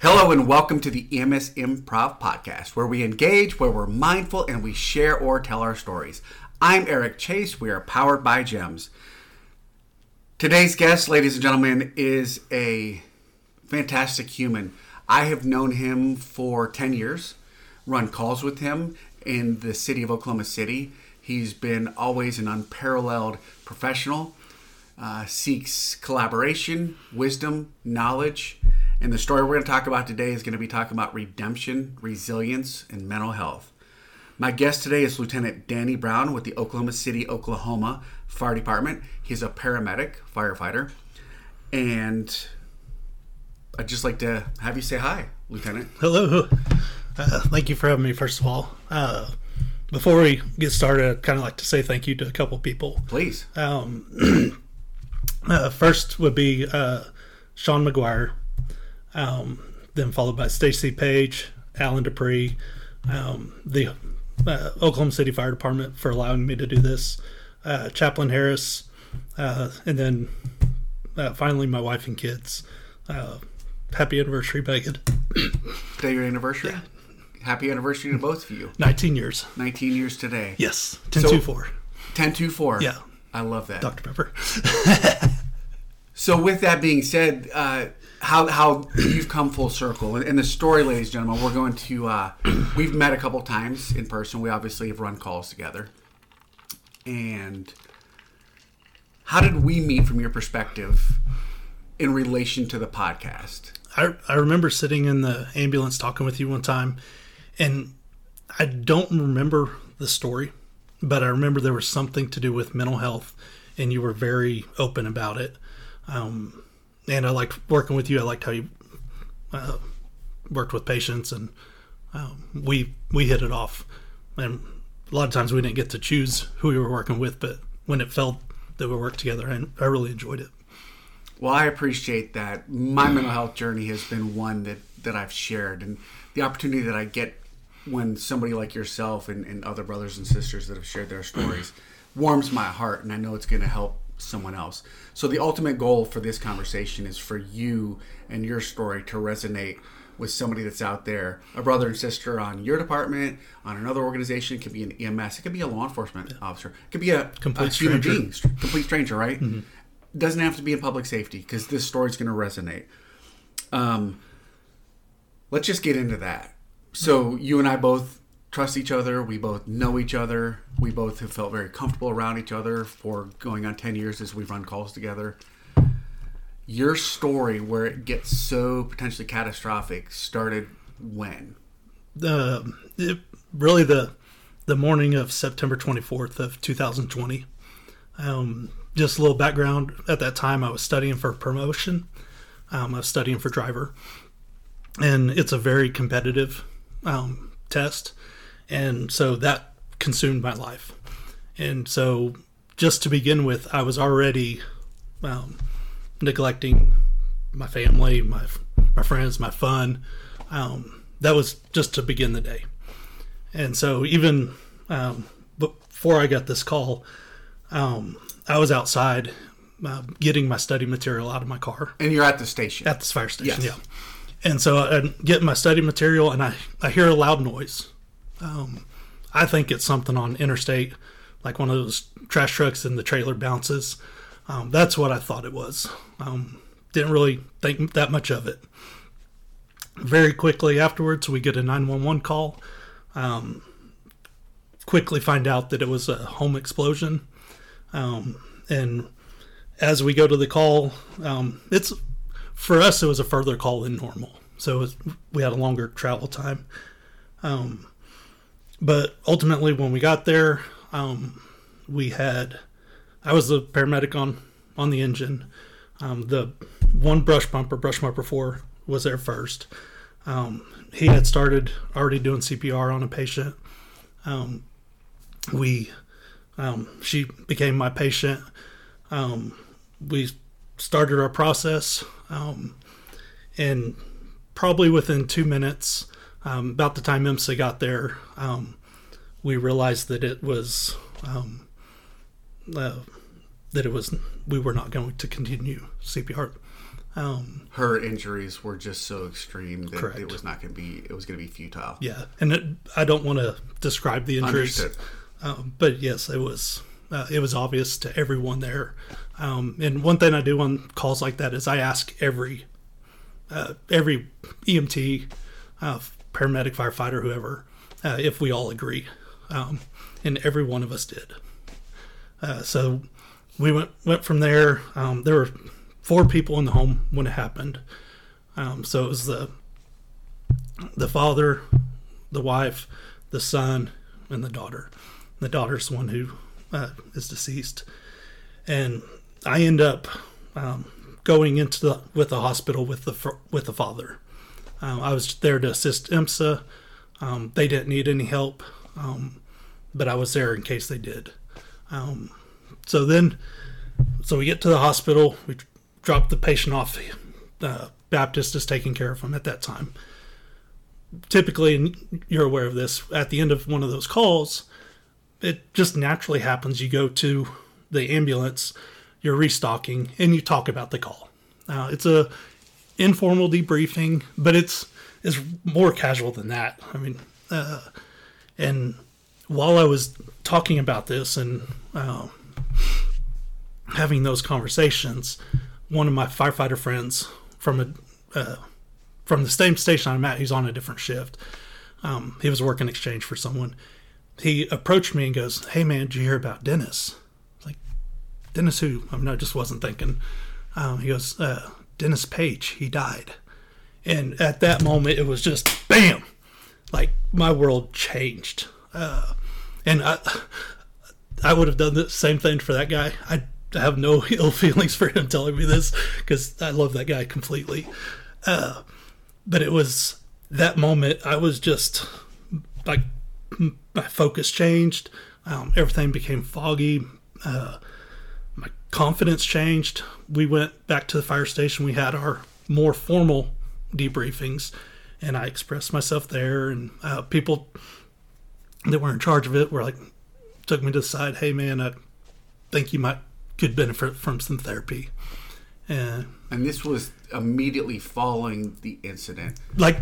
Hello and welcome to the EMS Improv Podcast, where we engage, where we're mindful, and we share or tell our stories. I'm Eric Chase. We are powered by GEMS. Today's guest, ladies and gentlemen, is a fantastic human. I have known him for 10 years, run calls with him in the city of Oklahoma City. He's been always an unparalleled professional, uh, seeks collaboration, wisdom, knowledge. And the story we're going to talk about today is going to be talking about redemption, resilience, and mental health. My guest today is Lieutenant Danny Brown with the Oklahoma City, Oklahoma Fire Department. He's a paramedic, firefighter. And I'd just like to have you say hi, Lieutenant. Hello. Uh, thank you for having me, first of all. Uh, before we get started, I'd kind of like to say thank you to a couple people. Please. Um, uh, first would be uh, Sean McGuire, um, then followed by Stacy Page, Alan Dupree, um, the uh, Oklahoma City Fire Department for allowing me to do this, uh, Chaplain Harris, uh, and then uh, finally my wife and kids. Uh, happy anniversary, Megan. Today your anniversary? Yeah. Happy anniversary to both of you. 19 years. 19 years today. Yes. 10 So- 2 4. 1024. Yeah. I love that. Dr. Pepper. So, with that being said, uh, how how you've come full circle, and, and the story, ladies and gentlemen, we're going to uh, we've met a couple times in person. We obviously have run calls together, and how did we meet from your perspective in relation to the podcast? I, I remember sitting in the ambulance talking with you one time, and I don't remember the story, but I remember there was something to do with mental health, and you were very open about it. Um, and I liked working with you. I liked how you uh, worked with patients, and um, we we hit it off. And a lot of times we didn't get to choose who we were working with, but when it felt that we worked together, and I really enjoyed it. Well, I appreciate that. My mental health journey has been one that, that I've shared, and the opportunity that I get when somebody like yourself and, and other brothers and sisters that have shared their stories warms my heart, and I know it's going to help someone else. So, the ultimate goal for this conversation is for you and your story to resonate with somebody that's out there, a brother and sister on your department, on another organization. It could be an EMS, it could be a law enforcement officer, it could be a Complete a human stranger. being, complete stranger, right? Doesn't have to be in public safety because this story's going to resonate. Um, let's just get into that. So you and I both trust each other. We both know each other. We both have felt very comfortable around each other for going on ten years as we've run calls together. Your story, where it gets so potentially catastrophic, started when? the really the the morning of September 24th of 2020. Um, just a little background. At that time, I was studying for promotion. Um, I was studying for driver, and it's a very competitive um, test, and so that consumed my life. And so, just to begin with, I was already um, neglecting my family, my my friends, my fun. Um, that was just to begin the day. And so even um, before I got this call, um, I was outside uh, getting my study material out of my car And you're at the station. at this fire station. Yes. Yeah. And so I'm getting my study material, and I, I hear a loud noise. Um, I think it's something on interstate, like one of those trash trucks and the trailer bounces. Um, that's what I thought it was. Um, didn't really think that much of it. Very quickly afterwards, we get a 911 call. Um, quickly find out that it was a home explosion. Um, and as we go to the call, um, it's for us it was a further call than normal, so was, we had a longer travel time. Um, but ultimately, when we got there, um, we had I was the paramedic on on the engine. Um, the one brush bumper, brush bumper four, was there first. Um, he had started already doing CPR on a patient. Um, we, um, she became my patient. Um, we started our process, um, and probably within two minutes, um, about the time EMSA got there, um, we realized that it was um, uh, that it was we were not going to continue CPR. Um, Her injuries were just so extreme that Correct. it was not going to be. It was going to be futile. yeah, and it, I don't want to describe the injuries, um, but yes, it was uh, it was obvious to everyone there. Um, and one thing I do on calls like that is I ask every uh, every EMT, uh, paramedic, firefighter, whoever, uh, if we all agree, um, and every one of us did. Uh, so we went went from there. Um, there were four people in the home when it happened. Um, so it was the the father, the wife, the son, and the daughter. The daughter's the one who uh, is deceased, and I end up um, going into the with the hospital with the with the father. Um, I was there to assist EMSA. Um, they didn't need any help, um, but I was there in case they did. Um, so then, so we get to the hospital. We drop the patient off. Uh, Baptist is taking care of him at that time typically, you're aware of this, at the end of one of those calls, it just naturally happens. You go to the ambulance, you're restocking, and you talk about the call. Now, it's a informal debriefing, but it's it's more casual than that. I mean, uh, and while I was talking about this and uh, having those conversations, one of my firefighter friends from a uh, from the same station I'm at, he's on a different shift. Um, he was working exchange for someone. He approached me and goes, "Hey man, did you hear about Dennis?" Like, "Dennis who?" I mean, I just wasn't thinking. Um, he goes, uh, "Dennis Page. He died." And at that moment, it was just bam, like my world changed. Uh, and I, I would have done the same thing for that guy. I have no ill feelings for him telling me this because I love that guy completely. Uh, but it was that moment I was just like my focus changed. Um, everything became foggy. Uh, confidence changed. We went back to the fire station. We had our more formal debriefings, and I expressed myself there. And uh, people that were in charge of it were like, took me to the side. Hey, man, I think you might could benefit from some therapy. And And this was immediately following the incident, like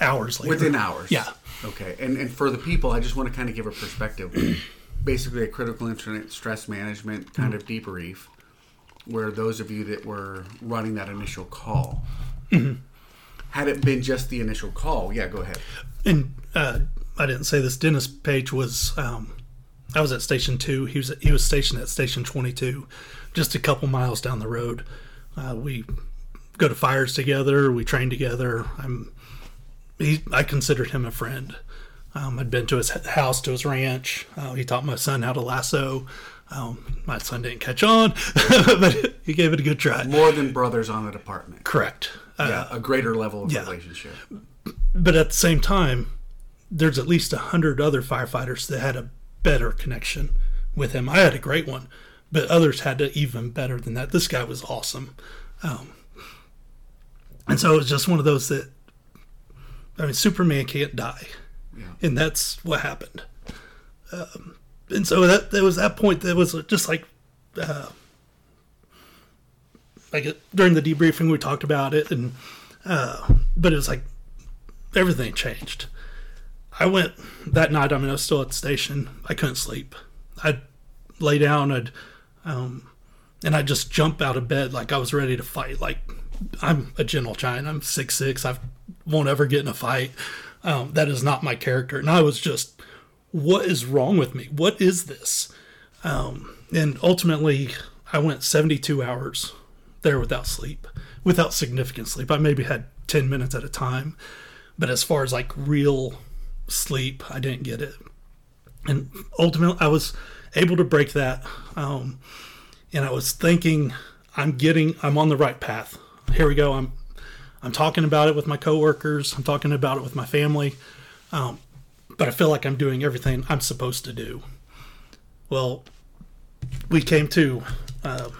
hours later, within hours. Yeah. Okay. And and for the people, I just want to kind of give a perspective. Basically, a critical incident stress management kind of debrief, where those of you that were running that initial call, had it been just the initial call, yeah, go ahead. and uh, I didn't say this. Dennis Page was. Um, I was at station two. He was he was stationed at station twenty two, just a couple miles down the road. Uh, we go to fires together. We train together. I'm. He, I considered him a friend. Um, I'd been to his house, to his ranch. Uh, he taught my son how to lasso. Um, my son didn't catch on, but he gave it a good try. More than brothers on the department. Correct. Uh, Yeah, a greater level of yeah. relationship. but at the same time, there's at least a hundred other firefighters that had a better connection with him. I had a great one, but others had it even better than that. This guy was awesome, um, and so it was just one of those that, I mean, Superman can't die, Yeah. and that's what happened. Um, and so that there was that point that was just like, uh, like it, during the debriefing we talked about it, and uh, but it was like everything changed. I went that night. I mean, I was still at the station. I couldn't sleep. I'd lay down. I'd um, and I just jump out of bed like I was ready to fight. Like I'm a gentle giant. I'm six six. I won't ever get in a fight. Um, that is not my character. And I was just, what is wrong with me? What is this? Um, and ultimately, I went 72 hours there without sleep, without significant sleep. I maybe had 10 minutes at a time, but as far as like real sleep, I didn't get it. And ultimately, I was able to break that. Um, and I was thinking, I'm getting, I'm on the right path. Here we go. I'm, I'm talking about it with my coworkers. I'm talking about it with my family. Um, but I feel like I'm doing everything I'm supposed to do. Well, we came to, uh,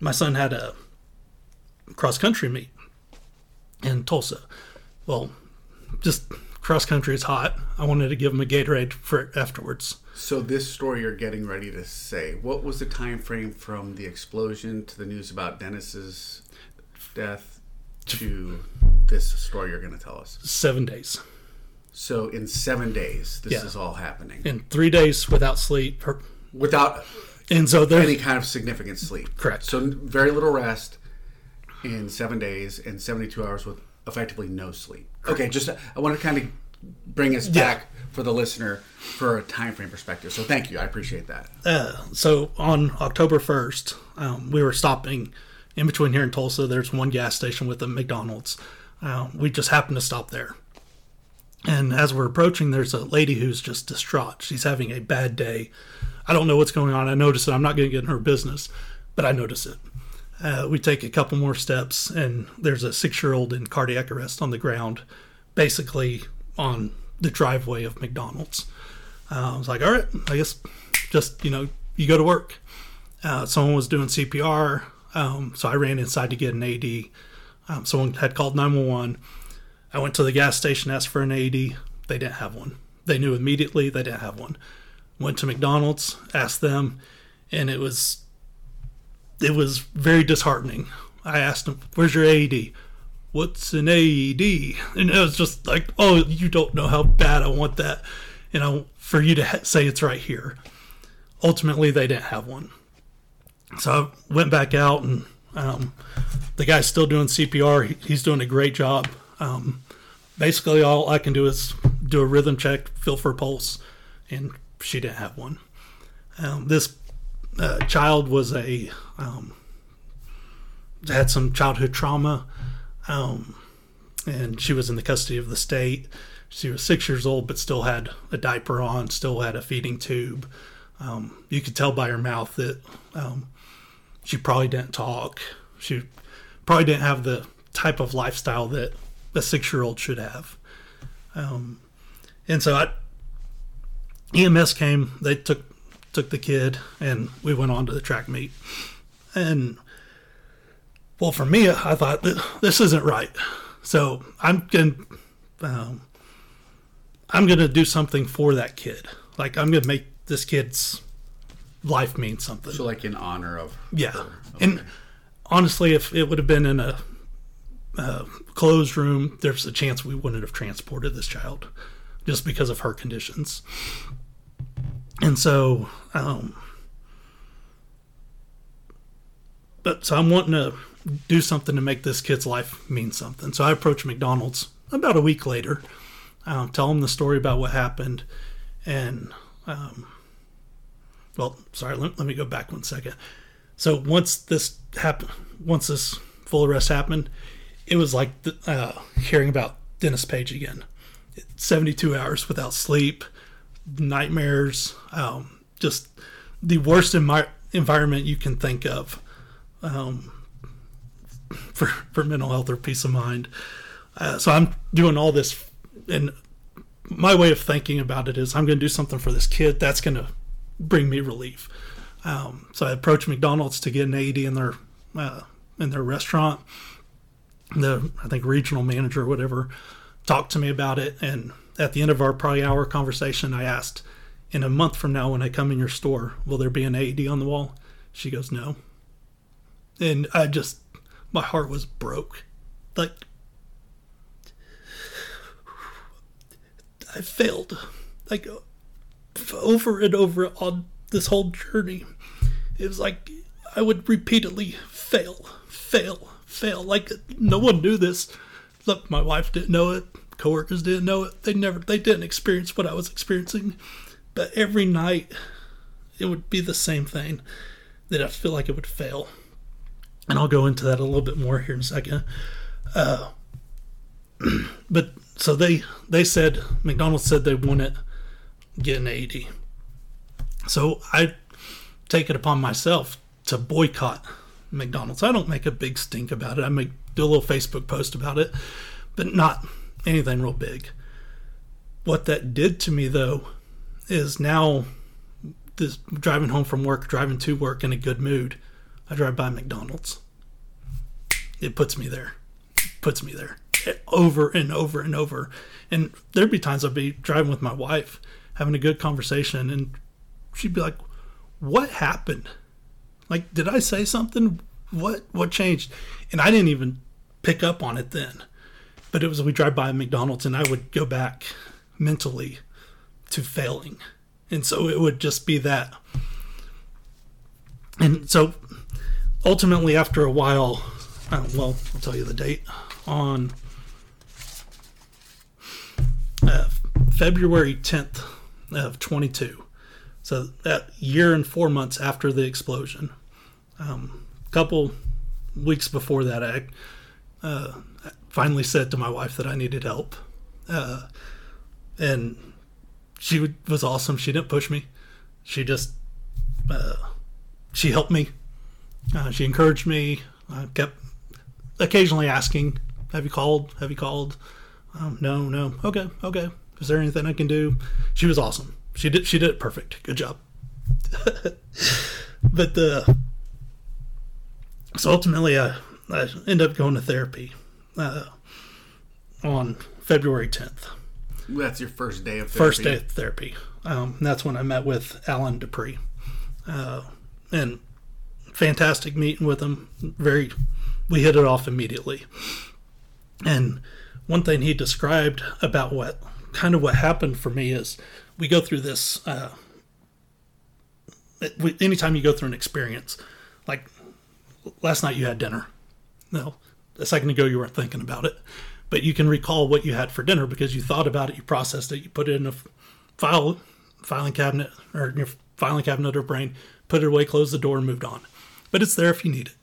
my son had a cross country meet in Tulsa. Well, just cross country is hot. I wanted to give him a Gatorade for afterwards. So this story you're getting ready to say, what was the time frame from the explosion to the news about Dennis's death to this story you're going to tell us? Seven days. So in seven days, this Yeah. is all happening In three days without sleep. Her- without And so there's any kind of significant sleep. Correct. So very little rest in seven days and 72 hours with effectively no sleep. Okay, just I want to kind of bring us Yeah. back for the listener for a time frame perspective. So thank you, I appreciate that. uh, so on October 1st, um, we were stopping in between here in Tulsa. There's one gas station with a McDonald's. Uh, we just happened to stop there. And as we're approaching, there's a lady who's just distraught. She's having a bad day. I don't know what's going on. I notice it. I'm not going to get in her business, but I notice it. Uh, we take a couple more steps, and there's a six year old in cardiac arrest on the ground, basically on the driveway of McDonald's. Uh, I was like, all right, I guess just, you know, you go to work. Uh, someone was doing CPR, um, so I ran inside to get an AED. Um, someone had called 911. I went to the gas station, asked for an AED. They didn't have one. They knew immediately they didn't have one. Went to McDonald's, asked them, and it was it was very disheartening. I asked them, "Where's your AED?" What's an AED? And it was just like, "Oh, you don't know how bad I want that." You know, for you to ha- say it's right here. Ultimately, they didn't have one. So I went back out, and um, the guy's still doing CPR. He, he's doing a great job. Um, basically, all I can do is do a rhythm check, feel for a pulse, and she didn't have one. Um, this uh, child was a um, had some childhood trauma, um, and she was in the custody of the state. She was six years old, but still had a diaper on, still had a feeding tube. Um, you could tell by her mouth that um, she probably didn't talk. She probably didn't have the type of lifestyle that a six-year-old should have. Um, and so I, EMS came. They took took the kid, and we went on to the track meet. And well, for me, I thought this isn't right. So I'm gonna um, I'm gonna do something for that kid. Like I'm gonna make this kid's life means something. So like in honor of Yeah. her. And honestly, if it would have been in a uh, closed room, there's a chance we wouldn't have transported this child just because of her conditions. And so, um, but so I'm wanting to do something to make this kid's life mean something. So I approached McDonald's about a week later, um, tell them the story about what happened, and um, well, sorry, let, let me go back one second. So once this happened, once this full arrest happened, it was like the, uh, hearing about Dennis Page again. 72 hours without sleep, nightmares, um, just the worst environment you can think of um, for, for mental health or peace of mind. Uh, so I'm doing all this, and my way of thinking about it is I'm going to do something for this kid that's going to bring me relief. Um, so I approached McDonald's to get an AED in their uh, in their restaurant. The I think regional manager or whatever talked to me about it, and at the end of our probably hour conversation, I asked, "In a month from now, when I come in your store, will there be an AED on the wall?" She goes, "No." And I just my heart was broke, like I failed, like over and over on this whole journey. It was like I would repeatedly fail, fail, fail. Like no one knew this. Look, my wife didn't know it. Coworkers didn't know it. They never, they didn't experience what I was experiencing. But every night, it would be the same thing. That I feel like it would fail. And I'll go into that a little bit more here in a second. Uh, but so they they said McDonald's said they wouldn't get an AED. So I take it upon myself to boycott McDonald's. I don't make a big stink about it. I make do a little Facebook post about it, but not anything real big. What that did to me though is now this driving home from work, driving to work in a good mood, I drive by McDonald's. It puts me there. puts me there over and over and over. And there'd be times I'd be driving with my wife, having a good conversation, and she'd be like, What happened? Like, did I say something? what what changed? And I didn't even pick up on it then. But it was we drive by McDonald's and I would go back mentally to failing. And so it would just be that. And so ultimately after a while, uh, well, I'll tell you the date on uh, February 10th of 22. So that year and four months after the explosion, a um, couple weeks before that, I uh, finally said to my wife that I needed help, uh, and she was awesome. She didn't push me. She just uh, she helped me. Uh, she encouraged me. I kept occasionally asking, "Have you called? Have you called?" Um, no, no. Okay, okay. Is there anything I can do? She was awesome. She did. She did it perfect. Good job. but the so ultimately, I I ended up going to therapy uh, on February tenth. That's your first day of therapy. First day of therapy. Um, that's when I met with Alan Dupree, uh, and fantastic meeting with him. Very, we hit it off immediately. And one thing he described about what kind of what happened for me is we go through this. Uh, anytime you go through an experience, like last night you had dinner. No, a second ago you weren't thinking about it, but you can recall what you had for dinner because you thought about it, you processed it, you put it in a file filing cabinet or your filing cabinet or brain, put it away, closed the door, and moved on. But it's there if you need it.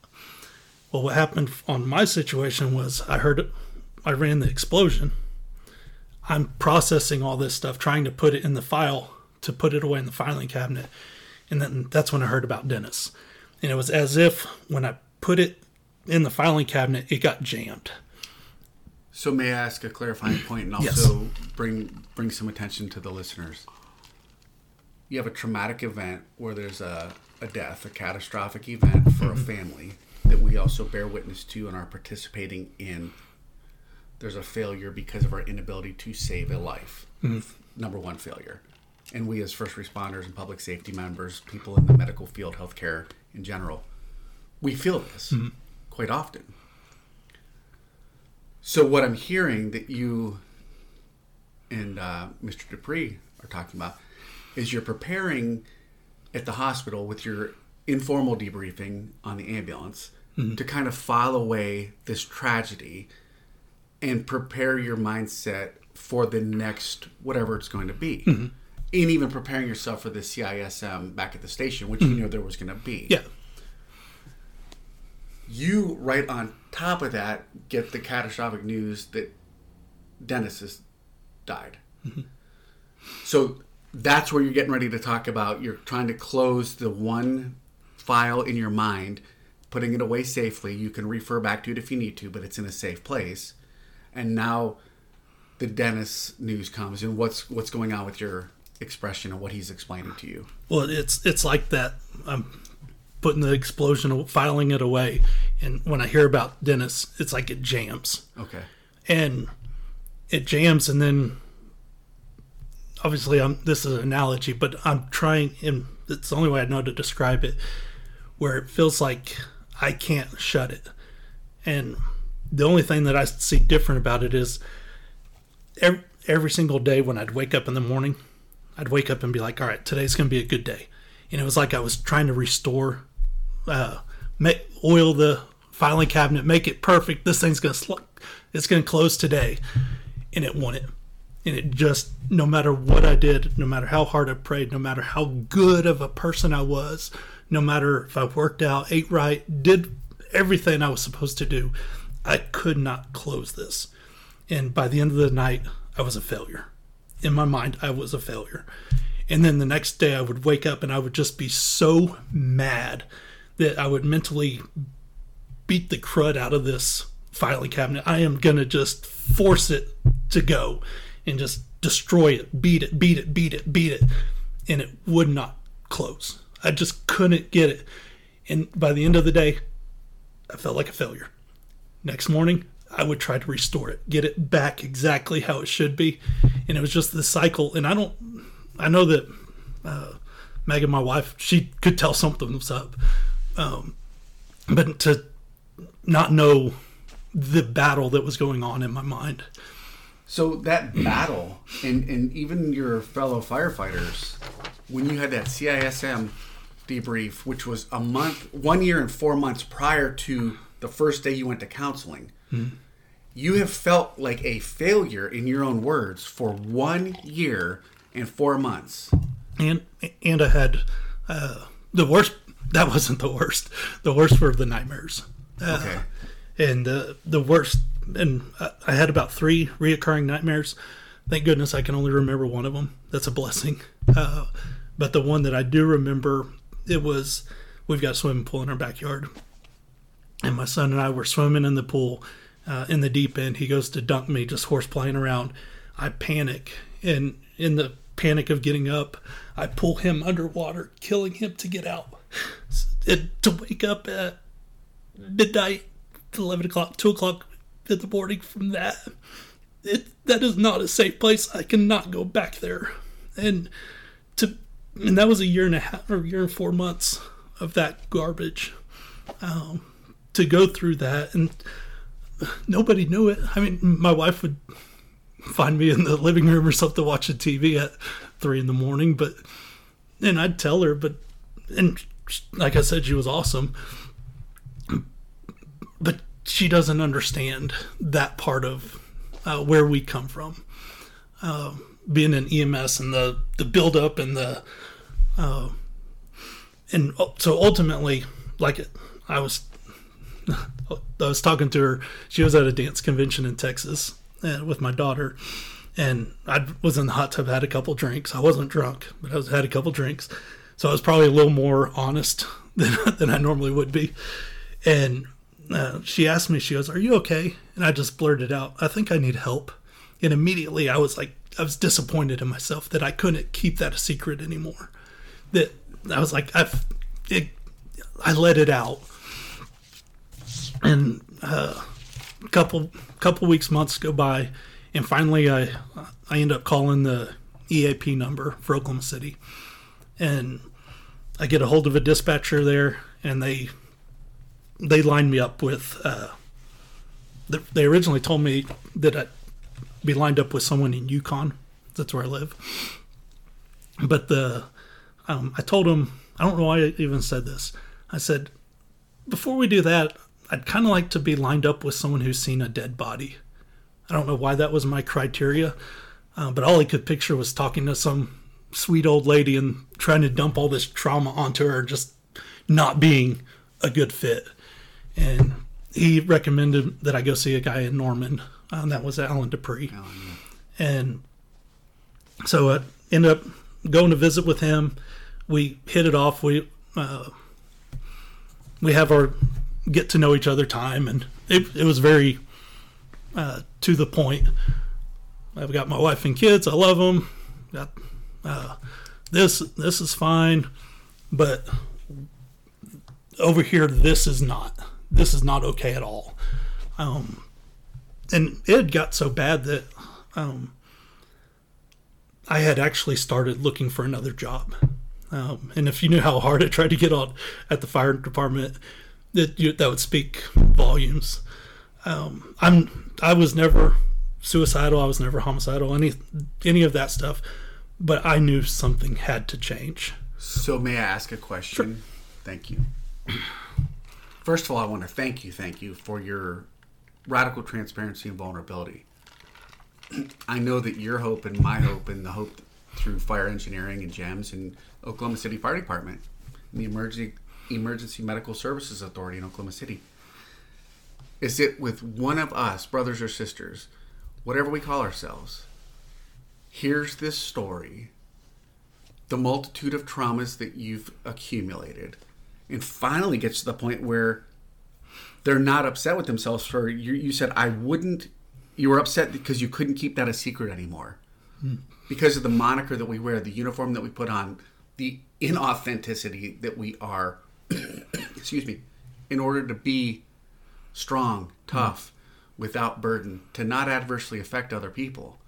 Well, what happened on my situation was I heard I ran the explosion. I'm processing all this stuff, trying to put it in the file to put it away in the filing cabinet. And then that's when I heard about Dennis. And it was as if when I put it in the filing cabinet, it got jammed. So may I ask a clarifying point and also yes. bring bring some attention to the listeners? You have a traumatic event where there's a, a death, a catastrophic event for mm-hmm. a family that we also bear witness to and are participating in. There's a failure because of our inability to save a life. Mm-hmm. Number one failure. And we as first responders and public safety members, people in the medical field, healthcare in general, we feel this mm-hmm. quite often so what I'm hearing that you and uh, Mr. Dupree are talking about is you're preparing at the hospital with your informal debriefing on the ambulance mm-hmm. to kind of file away this tragedy and prepare your mindset for the next whatever it's going to be. Mm-hmm. And even preparing yourself for the CISM back at the station, which mm-hmm. you know there was going to be. Yeah you right on top of that get the catastrophic news that Dennis has died. Mm-hmm. So that's where you're getting ready to talk about. You're trying to close the one file in your mind, putting it away safely. You can refer back to it if you need to, but it's in a safe place. And now the Dennis news comes, and what's what's going on with your expression and what he's explaining to you? Well, it's it's like that. I'm putting the explosion, filing it away. And when I hear about Dennis, it's like it jams. Okay. And it jams, and then obviously, I'm this is an analogy, but I'm trying, and it's the only way I know to describe it, where it feels like I can't shut it. And the only thing that I see different about it is every, every single day when I'd wake up in the morning, I'd wake up and be like, all right, today's going to be a good day. And it was like I was trying to restore uh, make, oil the filing cabinet, make it perfect. This thing's gonna sl- it's gonna close today, and it won it. And it just, no matter what I did, no matter how hard I prayed, no matter how good of a person I was, no matter if I worked out, ate right, did everything I was supposed to do, I could not close this. And by the end of the night, I was a failure. In my mind, I was a failure. And then the next day, I would wake up and I would just be so mad that I would mentally beat the crud out of this filing cabinet. I am going to just force it to go and just destroy it, beat it, beat it, beat it, beat it. And it would not close. I just couldn't get it. And by the end of the day, I felt like a failure. Next morning, I would try to restore it, get it back exactly how it should be. And it was just the cycle. And I don't, I know that uh, Megan, my wife, she could tell something was up. Um, but to not know the battle that was going on in my mind. So that battle, and and even your fellow firefighters, when you had that CISM debrief, which was a month, one year and four months prior to the first day you went to counseling, you have felt like a failure in your own words for one year and four months. and and I had uh, the worst. That wasn't the worst. The worst were the nightmares. Uh, Okay. And uh, the worst, and I- I had about three reoccurring nightmares. Thank goodness I can only remember one of them. That's a blessing. Uh, but the one that I do remember, it was we've got a swimming pool in our backyard, and my son and I were swimming in the pool uh, in the deep end. He goes to dunk me, just horse playing around. I panic, and in the panic of getting up, I pull him underwater, killing him to get out. To wake up at midnight, eleven o'clock, two o'clock in the morning from that. It that is not a safe place. I cannot go back there, and to and that was a year and a half or a year and four months of that garbage. Um, to go through that and nobody knew it. I mean, my wife would find me in the living room or something watching TV at three in the morning, but and I'd tell her, but and like I said, she was awesome, but she doesn't understand that part of uh, where we come from. Uh, being in EMS and the the build up and the uh, and so ultimately, like I was I was talking to her. She was at a dance convention in Texas uh, with my daughter, and I was in the hot tub, had a couple drinks. I wasn't drunk, but I was had a couple drinks, so I was probably a little more honest than than I normally would be. And uh, she asked me, she goes, "Are you okay?" And I just blurted out, "I think I need help." And immediately, I was like, I was disappointed in myself that I couldn't keep that a secret anymore. That I was like, it, I let it out and uh, a couple couple weeks months go by and finally i i end up calling the eap number for oklahoma city. And i get a hold of a dispatcher there and they they lined me up with uh, they originally told me that i'd be lined up with someone in yukon. That's where i live. But the um, i told them i don't know why i even said this. I said before we do that, I'd kind of like to be lined up with someone who's seen a dead body. I don't know why that was my criteria, uh, but all I could picture was talking to some sweet old lady and trying to dump all this trauma onto her, just not being a good fit. And he recommended that I go see a guy in Norman, uh, and that was Alan Dupree. And so I ended up going to visit with him. We hit it off. We uh, we have our get to know each other time, and it, it was very uh, to the point. I've got my wife and kids. I love them. Got uh, this. This is fine, but over here, this is not. This is not okay at all. Um, and it got so bad that um, I had actually started looking for another job. Um, and if you knew how hard I tried to get on at the fire department, that you, that would speak volumes. Um, I'm I was never suicidal. I was never homicidal. Any any of that stuff. But I knew something had to change. So may I ask a question? Sure. Thank you. First of all, I want to thank you, thank you for your radical transparency and vulnerability. I know that your hope and my hope and the hope through fire engineering and GEMS and Oklahoma City Fire Department, and the Emergency Emergency Medical Services Authority in Oklahoma City, is it with one of us, brothers or sisters, whatever we call ourselves, here's this story the multitude of traumas that you've accumulated and finally gets to the point where they're not upset with themselves for you, you said i wouldn't you were upset because you couldn't keep that a secret anymore. Hmm. Because of the moniker that we wear the uniform that we put on the inauthenticity that we are excuse me in order to be strong tough without burden to not adversely affect other people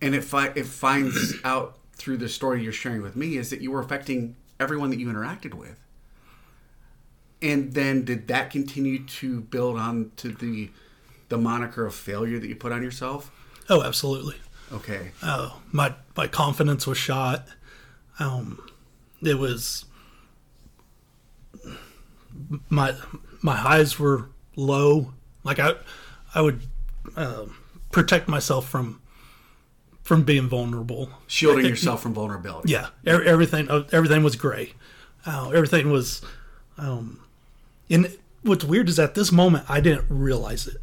and it, fi- it finds out through the story you're sharing with me is that you were affecting everyone that you interacted with And then did that continue to build on to the the moniker of failure that you put on yourself? Oh, absolutely. Okay. Uh, my my confidence was shot. Um, it was my my highs were low. Like I I would uh, protect myself from from being vulnerable. Shielding yourself from vulnerability. Yeah, e- everything uh, everything was gray. Uh, everything was. Um, and what's weird is at this moment I didn't realize it,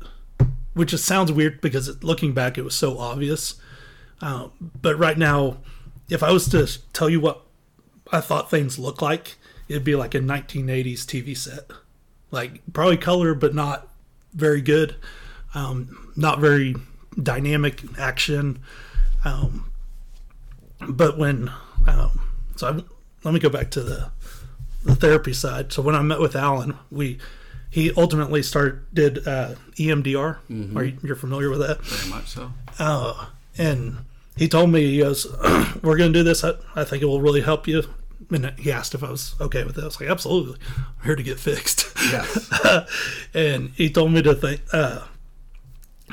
which just sounds weird because it, looking back it was so obvious. Uh, but right now, if I was to tell you what I thought things looked like, it'd be like a 1980s TV set, like probably color, but not very good, um, not very dynamic action. Um, but when um, so I, let me go back to the the therapy side. So when I met with Alan, we he ultimately started did uh, EMDR. Are you you're familiar with that? Very much so. Uh, and he told me he goes, "We're going to do this. I, I think it will really help you." And he asked if I was okay with it. I was like, "Absolutely, I'm here to get fixed." Yes. and he told me to think uh,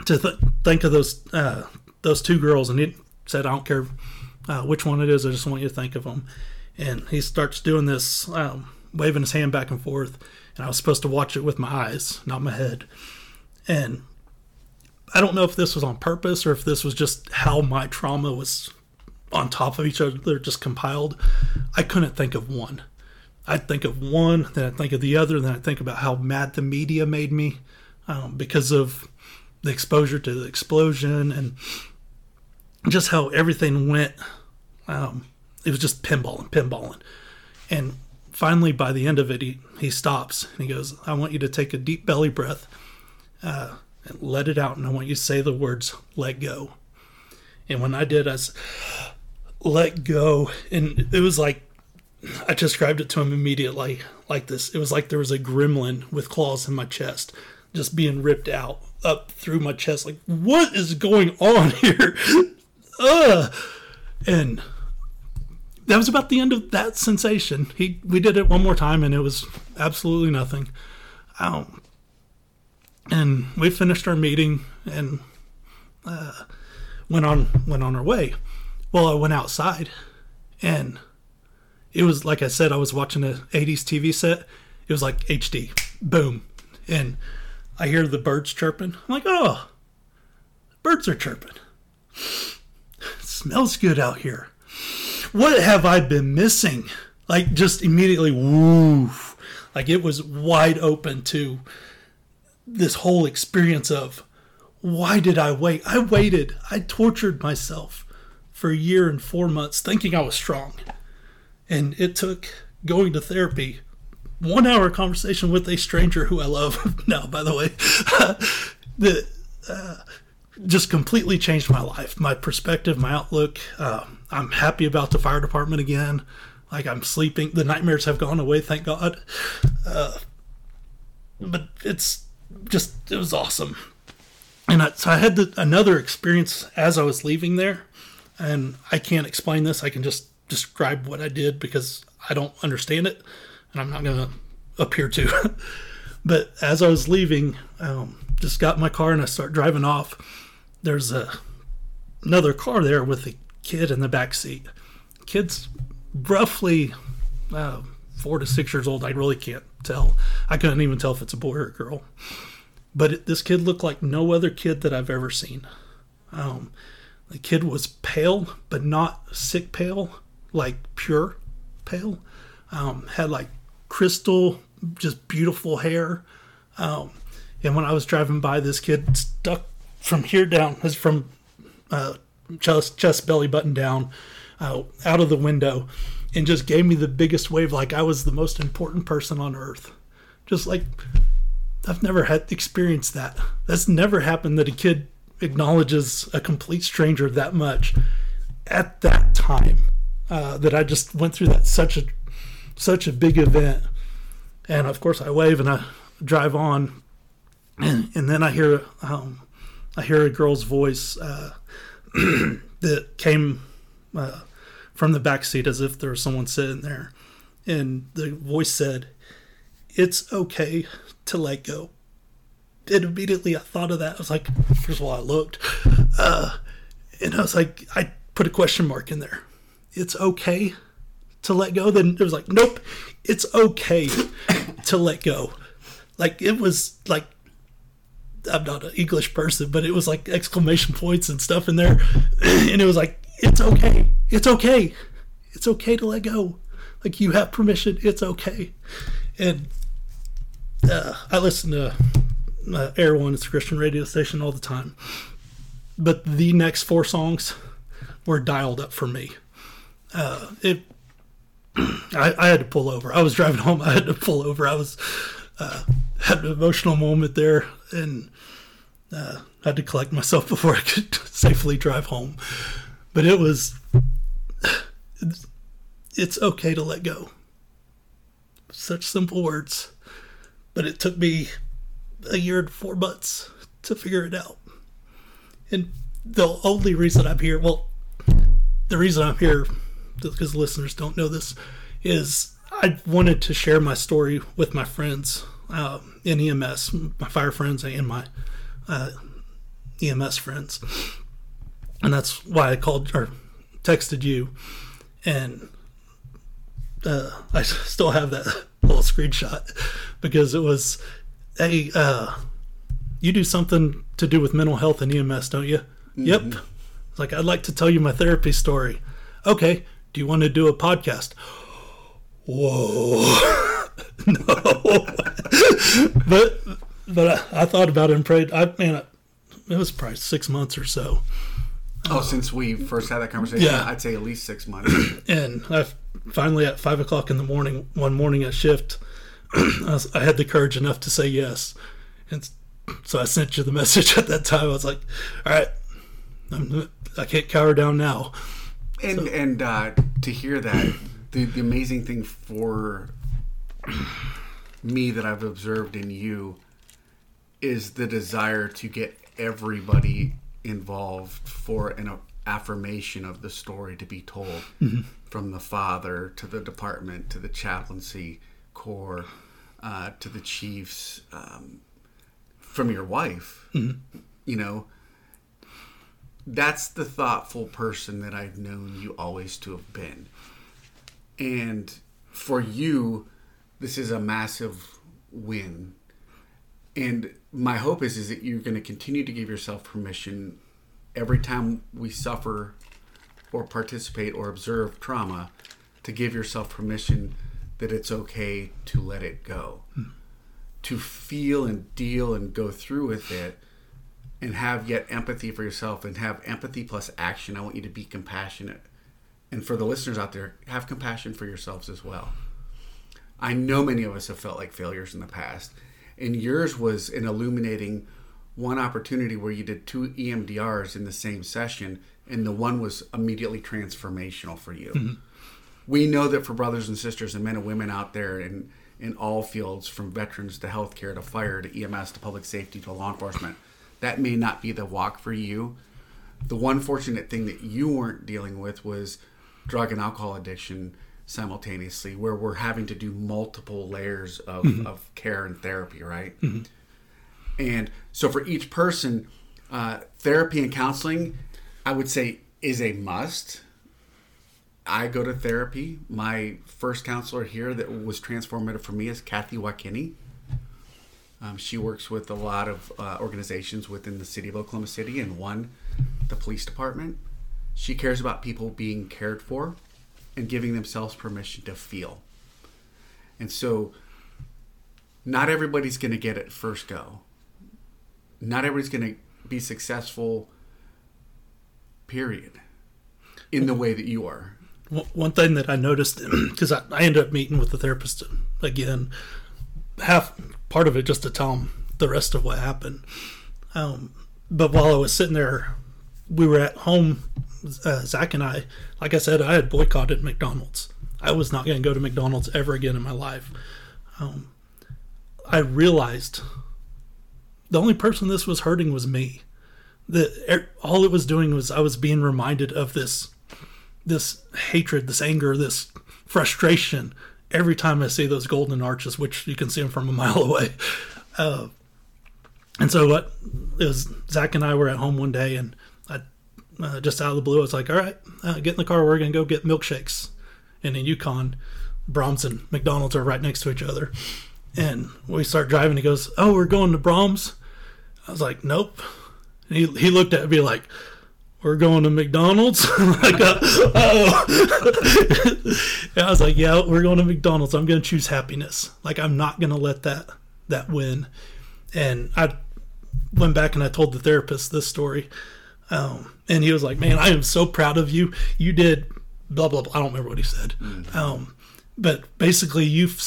to th- think of those uh, those two girls, and he said, "I don't care uh, which one it is. I just want you to think of them." And he starts doing this, um, waving his hand back and forth, and I was supposed to watch it with my eyes, not my head. And I don't know if this was on purpose or if this was just how my trauma was on top of each other, they're just compiled. I couldn't think of one. I'd think of one, then I'd think of the other, then I'd think about how mad the media made me um, because of the exposure to the explosion and just how everything went. Um, it was just pinballing, pinballing. And finally, by the end of it, he, he stops and he goes, I want you to take a deep belly breath uh, and let it out. And I want you to say the words, let go. And when I did, I let go. And it was like, I described it to him immediately like this. It was like there was a gremlin with claws in my chest, just being ripped out up through my chest. Like, what is going on here? Ugh. And that was about the end of that sensation. He we did it one more time and it was absolutely nothing. Um, and we finished our meeting and uh, went on went on our way. Well, I went outside and it was like I said, I was watching a 80s TV set. It was like HD, boom, and I hear the birds chirping. I'm like, oh, birds are chirping. It smells good out here. What have I been missing? Like just immediately, woof. Like it was wide open to this whole experience of why did I wait? I waited. I tortured myself for a year and four months thinking I was strong. And it took going to therapy, one hour conversation with a stranger who I love now, by the way, that uh, just completely changed my life, my perspective, my outlook. Uh, I'm happy about the fire department again. Like I'm sleeping. The nightmares have gone away, thank God. Uh, but it's just, it was awesome. And I, so I had the, another experience as I was leaving there. And I can't explain this. I can just describe what I did because I don't understand it. And I'm not going to appear to. but as I was leaving, um, just got my car and I start driving off. There's a another car there with a kid in the back seat. Kid's roughly uh, four to six years old. I really can't tell. I couldn't even tell if it's a boy or a girl. But it, this kid looked like no other kid that I've ever seen. Um, the kid was pale, but not sick pale, like pure pale. Um, had like crystal, just beautiful hair. Um, and when I was driving by, this kid stuck from here down, is from uh, chest, chest, belly button down, uh, out of the window, and just gave me the biggest wave, like I was the most important person on earth. Just like I've never had experienced that. That's never happened that a kid acknowledges a complete stranger that much at that time. Uh, that I just went through that such a such a big event, and of course I wave and I drive on, and, and then I hear um, I hear a girl's voice uh, that came uh, from the back seat as if there was someone sitting there, and the voice said, it's okay to let go. And immediately I thought of that. I was like, first of all, I looked, uh, and I was like, I put a question mark in there. It's okay to let go. Then it was like, nope, it's okay to let go. Like it was like I'm not an English person, but it was like exclamation points and stuff in there, and it was like, it's okay, it's okay, it's okay to let go. Like you have permission, it's okay. And uh, I listened to uh, Air One, it's a Christian radio station all the time. But the next four songs were dialed up for me. Uh, it, I, I had to pull over. I was driving home. I had to pull over. I was uh, had an emotional moment there, and uh, had to collect myself before I could safely drive home. But it was, it's okay to let go. Such simple words, but it took me a year and four months to figure it out. And the only reason I'm here, well, the reason I'm here, because listeners don't know this, is I wanted to share my story with my friends uh, in EMS, my fire friends, and my uh, EMS friends, and that's why I called or texted you, and uh, I still have that little screenshot because it was, hey, uh, you do something to do with mental health and EMS, don't you? Mm-hmm. Yep. It's like I'd like to tell you my therapy story. Okay. Do you want to do a podcast? Whoa. no. but but I, I, thought about it and prayed. I man, it was probably six months or so. Oh, uh, since we first had that conversation, yeah. I'd say at least six months. and I finally at five o'clock in the morning, one morning at shift, I, had the courage enough to say yes, and so I sent you the message at that time. I was like, "All right, I'm, I can not cower down now." And so. and uh, to hear that, the the amazing thing for me that I've observed in you is the desire to get everybody involved for an affirmation of the story to be told mm-hmm. from the father to the department to the chaplaincy corps uh, to the chiefs um, from your wife mm-hmm. you know? That's the thoughtful person that I've known you always to have been. And for you this is a massive win. And my hope is is that you're going to continue to give yourself permission every time we suffer or participate or observe trauma to give yourself permission that it's okay to let it go hmm. to feel and deal and go through with it and have yet empathy for yourself and have empathy plus action i want you to be compassionate and for the listeners out there have compassion for yourselves as well i know many of us have felt like failures in the past and yours was an illuminating one opportunity where you did two EMDRs in the same session, and the one was immediately transformational for you. Mm-hmm. We know that for brothers and sisters and men and women out there in in all fields, from veterans to healthcare to fire to EMS to public safety to law enforcement, that may not be the walk for you. The one fortunate thing that you weren't dealing with was drug and alcohol addiction simultaneously where we're having to do multiple layers of, mm-hmm. of care and therapy right mm-hmm. and so for each person uh, therapy and counseling i would say is a must i go to therapy my first counselor here that was transformative for me is kathy wakinney um, she works with a lot of uh, organizations within the city of oklahoma city and one the police department she cares about people being cared for and giving themselves permission to feel. And so, not everybody's going to get it first go. Not everybody's going to be successful, period, in the way that you are. One thing that I noticed, because I, I ended up meeting with the therapist again, half part of it just to tell him the rest of what happened. Um, but while I was sitting there, we were at home uh, Zach and I, like I said, I had boycotted McDonald's. I was not going to go to McDonald's ever again in my life. Um, I realized the only person this was hurting was me. That all it was doing was I was being reminded of this, this hatred, this anger, this frustration, every time I see those golden arches, which you can see them from a mile away. Uh, and so what it was Zach and I were at home one day, and I uh, just out of the blue, I was like, "All right, uh, get in the car. We're gonna go get milkshakes." And in Yukon, Braum's and McDonald's are right next to each other. And we start driving. He goes, "Oh, we're going to Braum's." I was like, "Nope." And he he looked at me like, "We're going to McDonald's." like, uh, oh. I was like, "Yeah, we're going to McDonald's. I'm going to choose happiness. Like, I'm not going to let that that win." And I went back and I told the therapist this story. Um, and he was like, "Man, I am so proud of you. You did blah blah blah. I don't remember what he said, um, but basically, you've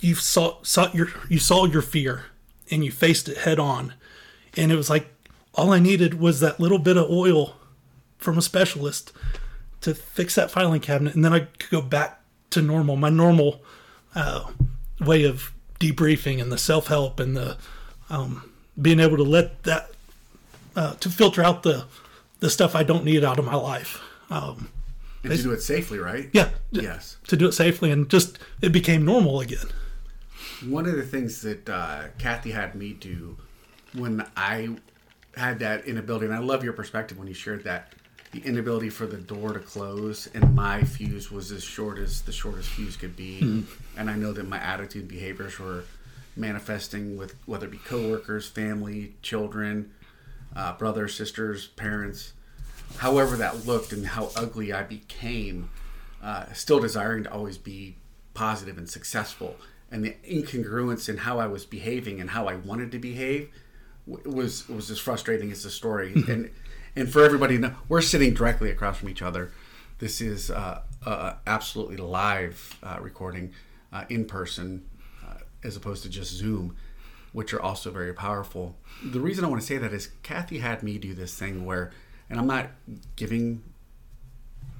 you saw, saw your you saw your fear and you faced it head on, and it was like all I needed was that little bit of oil from a specialist to fix that filing cabinet, and then I could go back to normal, my normal uh, way of debriefing and the self help and the um, being able to let that uh, to filter out the the stuff I don't need out of my life. Um, And to do it safely, right? yeah, Yes. to do it safely and just it became normal again. One of the things that uh, Kathy had me do when I had that inability, and I love your perspective when you shared that the inability for the door to close, and my fuse was as short as the shortest fuse could be. And I know that my attitude and behaviors were manifesting with whether it be coworkers, family, children, uh, brothers, sisters, parents, however that looked, and how ugly I became. Uh, still desiring to always be positive and successful, and the incongruence in how I was behaving and how I wanted to behave was was as frustrating as the story. and and for everybody, know, we're sitting directly across from each other. This is uh, uh, absolutely live uh, recording uh, in person, uh, as opposed to just Zoom, which are also very powerful. The reason I want to say that is Kathy had me do this thing where, and I'm not giving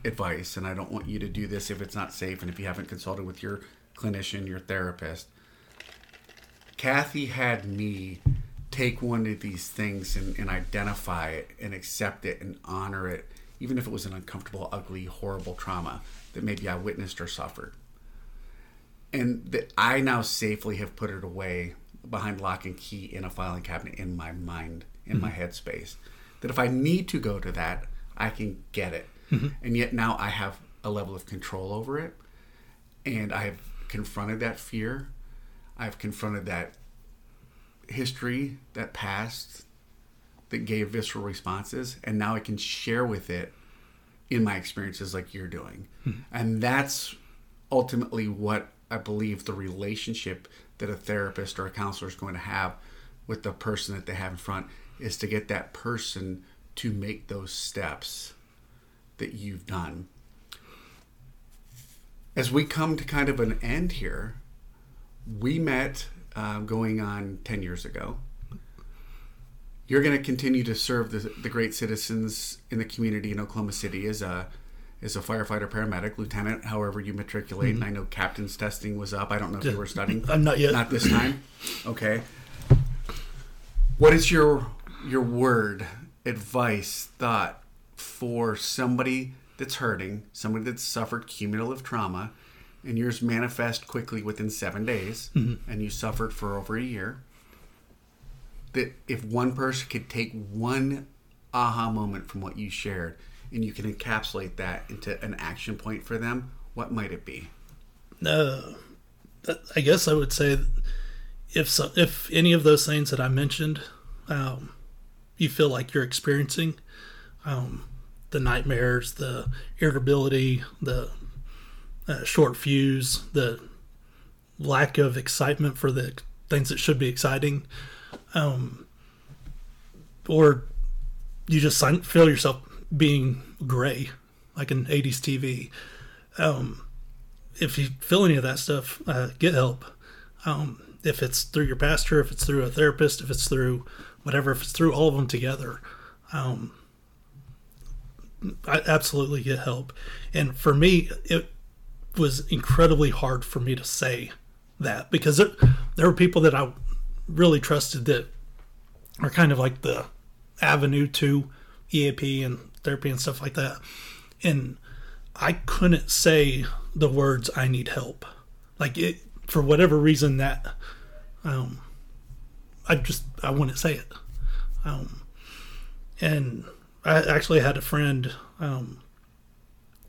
advice, and I don't want you to do this if it's not safe and if you haven't consulted with your clinician, your therapist. Kathy had me take one of these things and, and identify it and accept it and honor it, even if it was an uncomfortable, ugly, horrible trauma that maybe I witnessed or suffered. And that I now safely have put it away behind lock and key in a filing cabinet in my mind, in my mm-hmm. headspace. That if I need to go to that, I can get it. Mm-hmm. And yet now I have a level of control over it. And I have confronted that fear. I've confronted that history, that passed that gave visceral responses. And now I can share with it in my experiences like you're doing. Hmm. And that's ultimately what I believe the relationship that a therapist or a counselor is going to have with the person that they have in front is to get that person to make those steps that you've done. As we come to kind of an end here, we met uh, going on 10 years ago. You're going to continue to serve the, the great citizens in the community in Oklahoma City as a as a firefighter, paramedic, lieutenant, however you matriculate. And I know captain's testing was up. I don't know if you were studying. I'm not yet. Not this time. Okay. What is your your word, advice, thought for somebody that's hurting, somebody that's suffered cumulative trauma, and yours manifest quickly within seven days, and you suffered for over a year? That if one person could take one aha moment from what you shared, and you can encapsulate that into an action point for them, what might it be? Uh, I guess I would say if so, if any of those things that I mentioned, um, you feel like you're experiencing, um, the nightmares, the irritability, the uh, short fuse, the lack of excitement for the things that should be exciting, um, or you just sign- feel yourself being gray, like an 80s TV. Um, if you feel any of that stuff, uh, get help. Um, if it's through your pastor, if it's through a therapist, if it's through whatever, if it's through all of them together, um, I absolutely get help. And for me, it was incredibly hard for me to say that because there, there were people that I really trusted that are kind of like the avenue to EAP and therapy and stuff like that. And I couldn't say the words "I need help." Like it for whatever reason that um, I just I wouldn't say it. Um, and I actually had a friend um,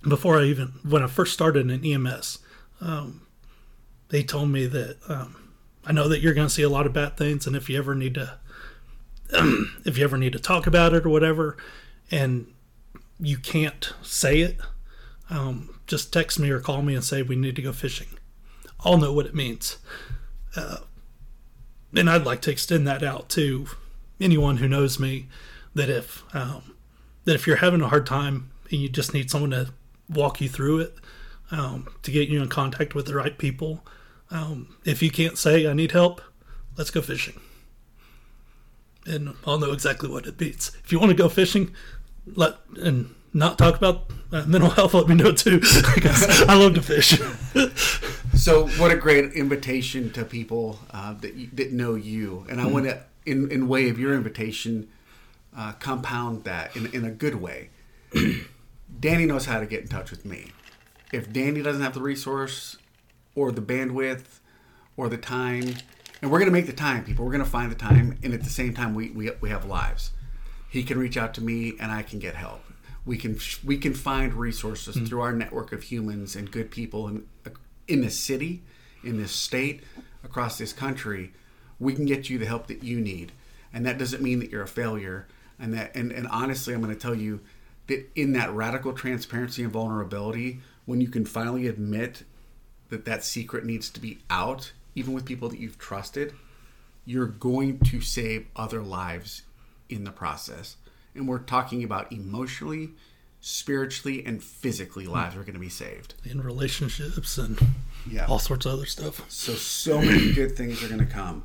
before I even when I first started in EMS. Um, they told me that um, I know that you're going to see a lot of bad things, and if you ever need to, if you ever need to talk about it or whatever, and you can't say it, um, just text me or call me and say we need to go fishing. I'll know what it means. Uh, and I'd like to extend that out to anyone who knows me that if um, that if you're having a hard time and you just need someone to walk you through it um, to get you in contact with the right people. Um, if you can't say i need help let's go fishing. And i'll know exactly what it beats. if you want to go fishing let and not talk about uh, mental health let me know too. I love to fish. So, what a great invitation to people uh, that you, that know you, and I want to, in in way of your invitation, uh, compound that in in a good way. Danny knows how to get in touch with me. If Danny doesn't have the resource, or the bandwidth, or the time, and we're gonna make the time, people. We're gonna find the time, and at the same time, we we, we have lives. He can reach out to me, and I can get help. We can we can find resources hmm. through our network of humans and good people and in this city, in this state, across this country, we can get you the help that you need. And that doesn't mean that you're a failure. And that and, and honestly I'm gonna tell you that in that radical transparency and vulnerability, when you can finally admit that that secret needs to be out, even with people that you've trusted, you're going to save other lives in the process. And we're talking about emotionally, spiritually, and physically hmm. lives are going to be saved. in relationships and Yeah. all sorts of other stuff So, so many good things are going to come.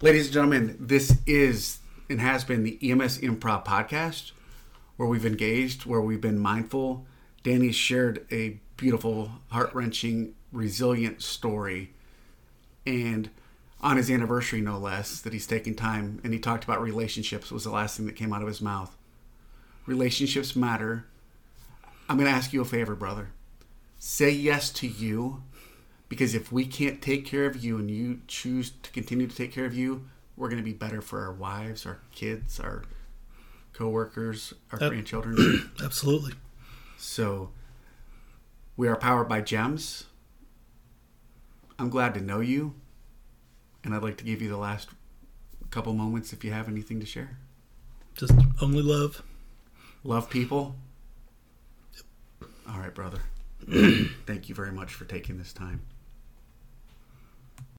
Ladies and gentlemen, this is and has been the EMS Improv Podcast where we've engaged, where we've been mindful. Danny's shared a beautiful, heart wrenching, resilient story. And on his anniversary, no less, that he's taking time and he talked about relationships, was the last thing that came out of his mouth. Relationships matter. I'm going to ask you a favor, brother. Say yes to you because if we can't take care of you and you choose to continue to take care of you, we're going to be better for our wives, our kids, our coworkers, our Yep. grandchildren. absolutely so we are powered by gems. I'm glad to know you, and I'd like to give you the last couple moments if you have anything to share. just only love Love people. All right, brother. Thank you very much for taking this time.